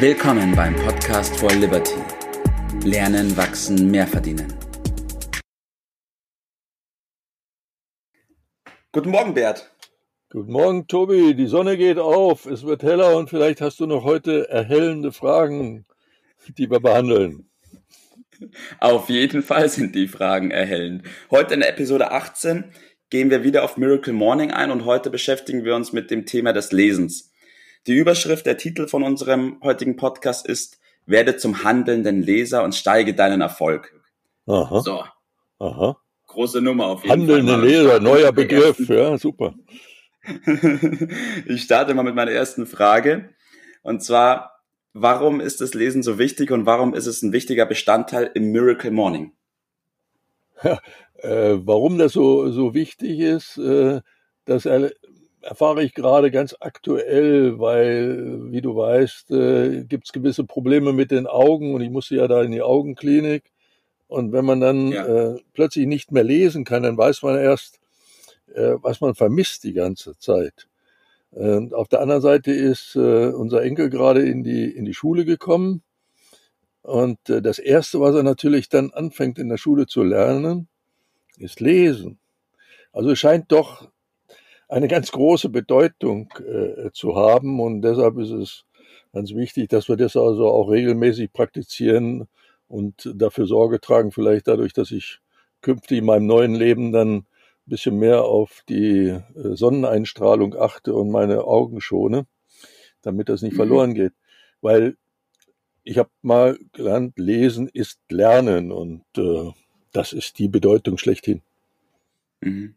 Willkommen beim Podcast for Liberty. Lernen, wachsen, mehr verdienen. Guten Morgen, Bert. Guten Morgen, Tobi. Die Sonne geht auf. Es wird heller und vielleicht hast du noch heute erhellende Fragen, die wir behandeln. Auf jeden Fall sind die Fragen erhellend. Heute in Episode 18 gehen wir wieder auf Miracle Morning ein und heute beschäftigen wir uns mit dem Thema des Lesens. Die Überschrift, der Titel von unserem heutigen Podcast ist Werde zum handelnden Leser und steige deinen Erfolg. Aha. So. Aha. Große Nummer auf jeden Handelnde Fall. Leser, neuer Begriff. Ja, super. ich starte mal mit meiner ersten Frage. Und zwar, warum ist das Lesen so wichtig und warum ist es ein wichtiger Bestandteil im Miracle Morning? Ja, äh, warum das so, so wichtig ist, äh, das er, erfahre ich gerade ganz aktuell, weil, wie du weißt, äh, gibt es gewisse Probleme mit den Augen und ich musste ja da in die Augenklinik. Und wenn man dann Ja. äh, plötzlich nicht mehr lesen kann, dann weiß man erst, äh, was man vermisst die ganze Zeit. Und auf der anderen Seite ist äh, unser Enkel gerade in die, in die Schule gekommen. Und äh, das Erste, was er natürlich dann anfängt in der Schule zu lernen, ist Lesen. Also es scheint doch eine ganz große Bedeutung äh, zu haben und deshalb ist es ganz wichtig, dass wir das also auch regelmäßig praktizieren und dafür Sorge tragen, vielleicht dadurch, dass ich künftig in meinem neuen Leben dann ein bisschen mehr auf die äh, Sonneneinstrahlung achte und meine Augen schone, damit das nicht Mhm. verloren geht. Weil ich habe mal gelernt, Lesen ist Lernen und äh, das ist die Bedeutung schlechthin. Mhm.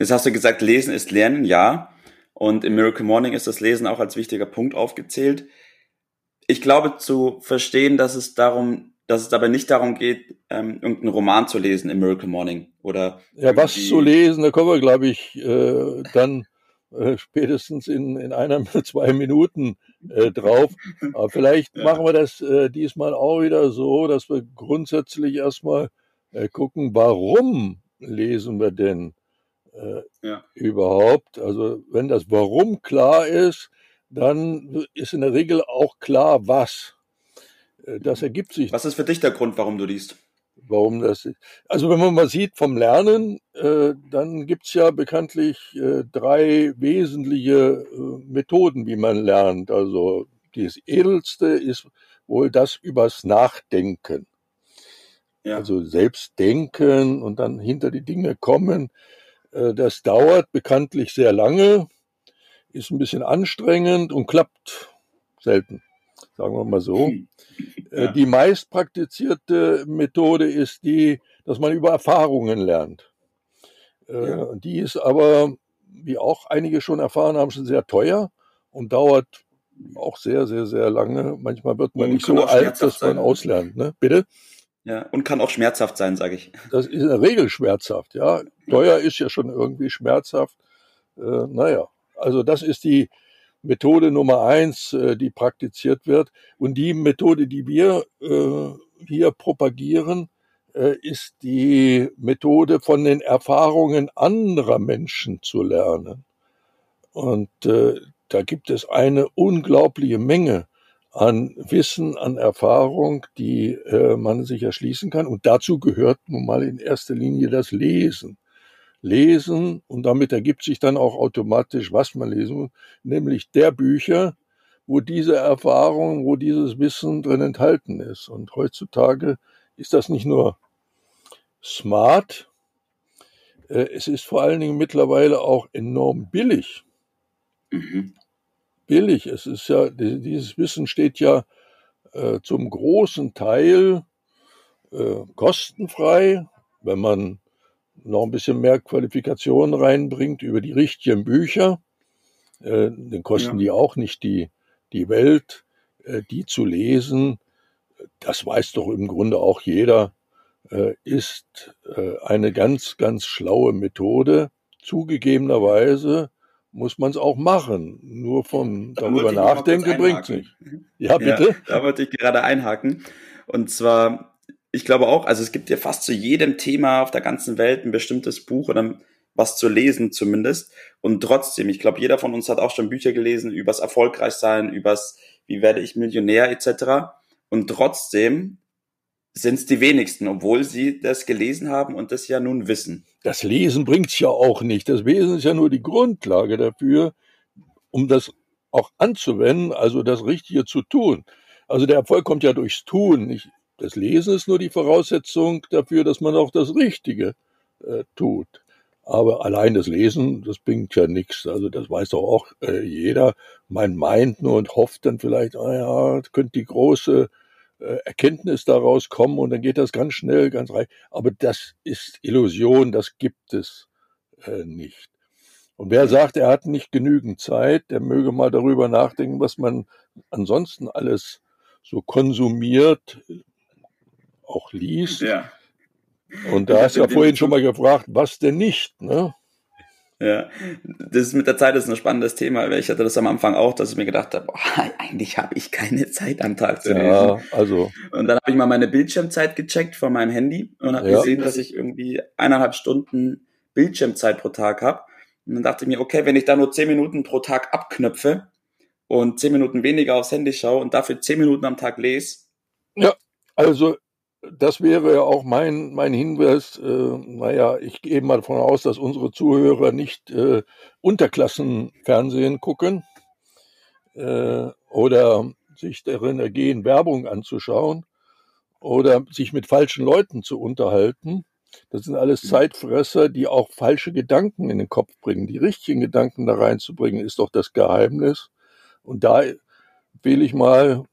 Jetzt hast du gesagt, Lesen ist Lernen, ja. Und im Miracle Morning ist das Lesen auch als wichtiger Punkt aufgezählt. Ich glaube zu verstehen, dass es darum, dass es dabei nicht darum geht, ähm, irgendeinen Roman zu lesen im Miracle Morning oder Ja, was zu lesen, da kommen wir, glaube ich, äh, dann äh, spätestens in, in einer, zwei Minuten äh, drauf. Aber vielleicht Ja. machen wir das äh, diesmal auch wieder so, dass wir grundsätzlich erstmal äh, gucken, warum lesen wir denn äh, Ja. überhaupt? Also wenn das Warum klar ist, dann ist in der Regel auch klar, was. Äh, Das ergibt sich Was ist für dich der Grund, warum du liest? warum das ist. Also wenn man mal sieht vom Lernen, äh, dann gibt's ja bekanntlich äh, drei wesentliche äh, Methoden, wie man lernt. Also das edelste ist wohl das übers Nachdenken. Ja. Also selbst denken und dann hinter die Dinge kommen. Äh, das dauert bekanntlich sehr lange, ist ein bisschen anstrengend und klappt selten. Sagen wir mal so. Hm. Äh, Ja. Die meist praktizierte Methode ist die, dass man über Erfahrungen lernt. Äh, Ja. Die ist aber, wie auch einige schon erfahren haben, schon sehr teuer und dauert auch sehr, sehr, sehr lange. Manchmal wird man Und nicht so alt, dass man sein. auslernt. Ne? Bitte? Ja, und kann auch schmerzhaft sein, sage ich. Das ist in der Regel schmerzhaft. Ja, teuer ist ja schon irgendwie schmerzhaft. Äh, naja, also das ist die Methode Nummer eins, äh, die praktiziert wird. Und die Methode, die wir äh, hier propagieren, äh, ist die Methode von den Erfahrungen anderer Menschen zu lernen. Und äh, da gibt es eine unglaubliche Menge an Wissen, an Erfahrung, die äh, man sich erschließen kann. Und dazu gehört nun mal in erster Linie das Lesen. Lesen und damit ergibt sich dann auch automatisch, was man lesen muss, nämlich der Bücher, wo diese Erfahrung, wo dieses Wissen drin enthalten ist. Und heutzutage ist das nicht nur smart, äh, es ist vor allen Dingen mittlerweile auch enorm billig Mhm. Billig. Es ist ja, die- dieses Wissen steht ja äh, zum großen Teil äh, kostenfrei, wenn man noch ein bisschen mehr Qualifikation reinbringt über die richtigen Bücher. Äh, dann kosten Ja. die auch nicht die, die Welt, äh, die zu lesen. Das weiß doch im Grunde auch jeder, äh, ist äh, eine ganz, ganz schlaue Methode. Zugegebenerweise muss man es auch machen. Nur von Da darüber nachdenken bringt's einhaken. nicht. Ja, bitte? Ja, da wollte ich gerade einhaken. Und zwar, ich glaube auch, also es gibt ja fast zu jedem Thema auf der ganzen Welt ein bestimmtes Buch oder was zu lesen zumindest. Und trotzdem, ich glaube, jeder von uns hat auch schon Bücher gelesen übers Erfolgreichsein, übers wie werde ich Millionär etc. Und trotzdem sind es die wenigsten, obwohl sie das gelesen haben und das ja nun wissen. Das Lesen bringt's ja auch nicht. Das Lesen ist ja nur die Grundlage dafür, um das auch anzuwenden, also das Richtige zu tun. Also der Erfolg kommt ja durchs Tun. Nicht? Das Lesen ist nur die Voraussetzung dafür, dass man auch das Richtige äh, tut. Aber allein das Lesen, das bringt ja nichts. Also das weiß doch auch äh, jeder. Man meint nur und hofft dann vielleicht, ah ja, könnte die große Erkenntnis daraus kommen und dann geht das ganz schnell, ganz reich. Aber das ist Illusion, das gibt es äh, nicht. Und wer sagt, er hat nicht genügend Zeit, der möge mal darüber nachdenken, was man ansonsten alles so konsumiert, auch liest. Ja. Und da hast du ja vorhin schon mal gefragt, was denn nicht, ne? Ja, das ist mit der Zeit ist ein spannendes Thema, weil ich hatte das am Anfang auch, dass ich mir gedacht habe, boah, eigentlich habe ich keine Zeit am Tag zu lesen. Ja, also. Und dann habe ich mal meine Bildschirmzeit gecheckt von meinem Handy und habe ja. gesehen, dass ich irgendwie eineinhalb Stunden Bildschirmzeit pro Tag habe. Und dann dachte ich mir, okay, wenn ich da nur zehn Minuten pro Tag abknöpfe und zehn Minuten weniger aufs Handy schaue und dafür zehn Minuten am Tag lese. Ja, also das wäre ja auch mein, mein Hinweis. Äh, naja, ich gehe mal davon aus, dass unsere Zuhörer nicht äh, Unterklassenfernsehen gucken äh, oder sich darin ergehen, Werbung anzuschauen oder sich mit falschen Leuten zu unterhalten. Das sind alles mhm. Zeitfresser, die auch falsche Gedanken in den Kopf bringen. Die richtigen Gedanken da reinzubringen, ist doch das Geheimnis. Und da will ich mal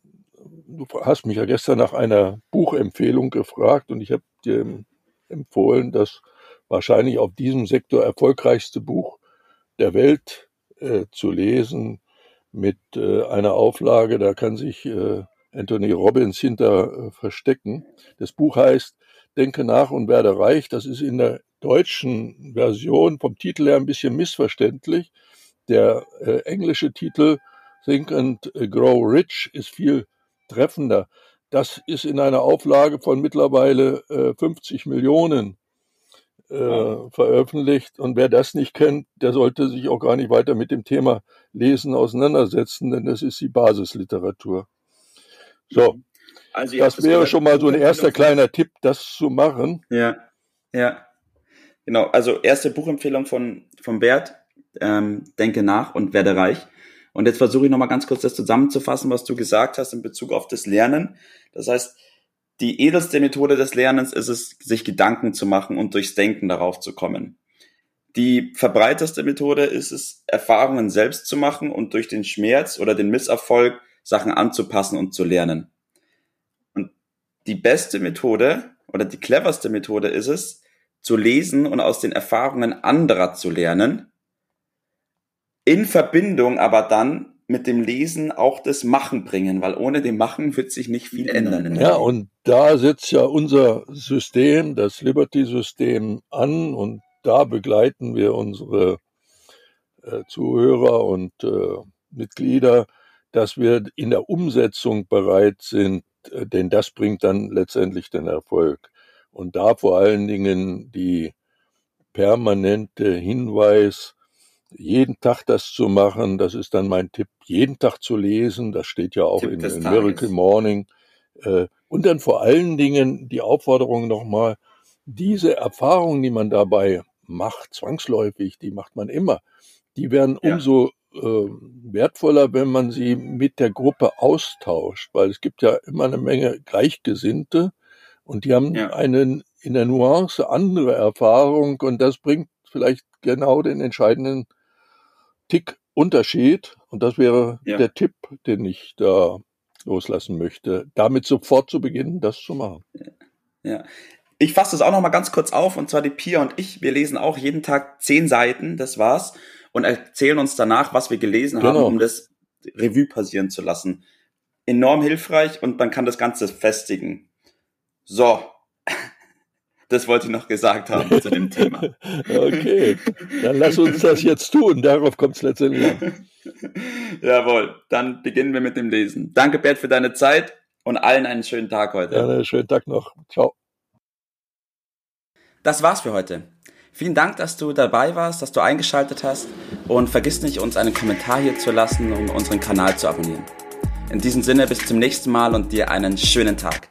du hast mich ja gestern nach einer Buchempfehlung gefragt und ich habe dir empfohlen, das wahrscheinlich auf diesem Sektor erfolgreichste Buch der Welt äh, zu lesen mit äh, einer Auflage, da kann sich äh, Anthony Robbins hinter äh, verstecken. Das Buch heißt Denke nach und werde reich. Das ist in der deutschen Version vom Titel her ein bisschen missverständlich. Der äh, englische Titel Think and Grow Rich ist viel treffender. Das ist in einer Auflage von mittlerweile äh, 50 Millionen äh, veröffentlicht. Und wer das nicht kennt, der sollte sich auch gar nicht weiter mit dem Thema Lesen auseinandersetzen, denn das ist die Basisliteratur. So, also das wäre schon mal so ein erster kleiner Tipp, das zu machen. Ja, ja, genau. Also erste Buchempfehlung von von Bert. Ähm, denke nach und werde reich. Und jetzt versuche ich nochmal ganz kurz das zusammenzufassen, was du gesagt hast in Bezug auf das Lernen. Das heißt, die edelste Methode des Lernens ist es, sich Gedanken zu machen und durchs Denken darauf zu kommen. Die verbreiteste Methode ist es, Erfahrungen selbst zu machen und durch den Schmerz oder den Misserfolg Sachen anzupassen und zu lernen. Und die beste Methode oder die cleverste Methode ist es, zu lesen und aus den Erfahrungen anderer zu lernen in Verbindung aber dann mit dem Lesen auch das Machen bringen, weil ohne dem Machen wird sich nicht viel ändern. Ja, und da setzt ja unser System, das Liberty-System an und da begleiten wir unsere äh, Zuhörer und äh, Mitglieder, dass wir in der Umsetzung bereit sind, äh, denn das bringt dann letztendlich den Erfolg. Und da vor allen Dingen die permanente Hinweis, jeden Tag das zu machen, das ist dann mein Tipp, jeden Tag zu lesen, das steht ja auch in, in Miracle Morning. Äh, und dann vor allen Dingen die Aufforderung nochmal, diese Erfahrungen, die man dabei macht, zwangsläufig, die macht man immer, die werden ja. umso äh, wertvoller, wenn man sie mit der Gruppe austauscht, weil es gibt ja immer eine Menge Gleichgesinnte und die haben ja. einen in der Nuance andere Erfahrung und das bringt vielleicht genau den entscheidenden Tick Unterschied. Und das wäre ja. der Tipp, den ich da loslassen möchte, damit sofort zu beginnen, das zu machen. Ja. Ich fasse das auch noch mal ganz kurz auf. Und zwar die Pia und ich, wir lesen auch jeden Tag zehn Seiten, das war's, und erzählen uns danach, was wir gelesen genau. haben, um das Revue passieren zu lassen. Enorm hilfreich und man kann das Ganze festigen. So, das wollte ich noch gesagt haben zu dem Thema. Okay, dann lass uns das jetzt tun. Darauf kommt es letztendlich an. Jawohl, dann beginnen wir mit dem Lesen. Danke, Bert, für deine Zeit und allen einen schönen Tag heute. Ja, einen schönen Tag noch. Ciao. Das war's für heute. Vielen Dank, dass du dabei warst, dass du eingeschaltet hast und vergiss nicht, uns einen Kommentar hier zu lassen und unseren Kanal zu abonnieren. In diesem Sinne bis zum nächsten Mal und dir einen schönen Tag.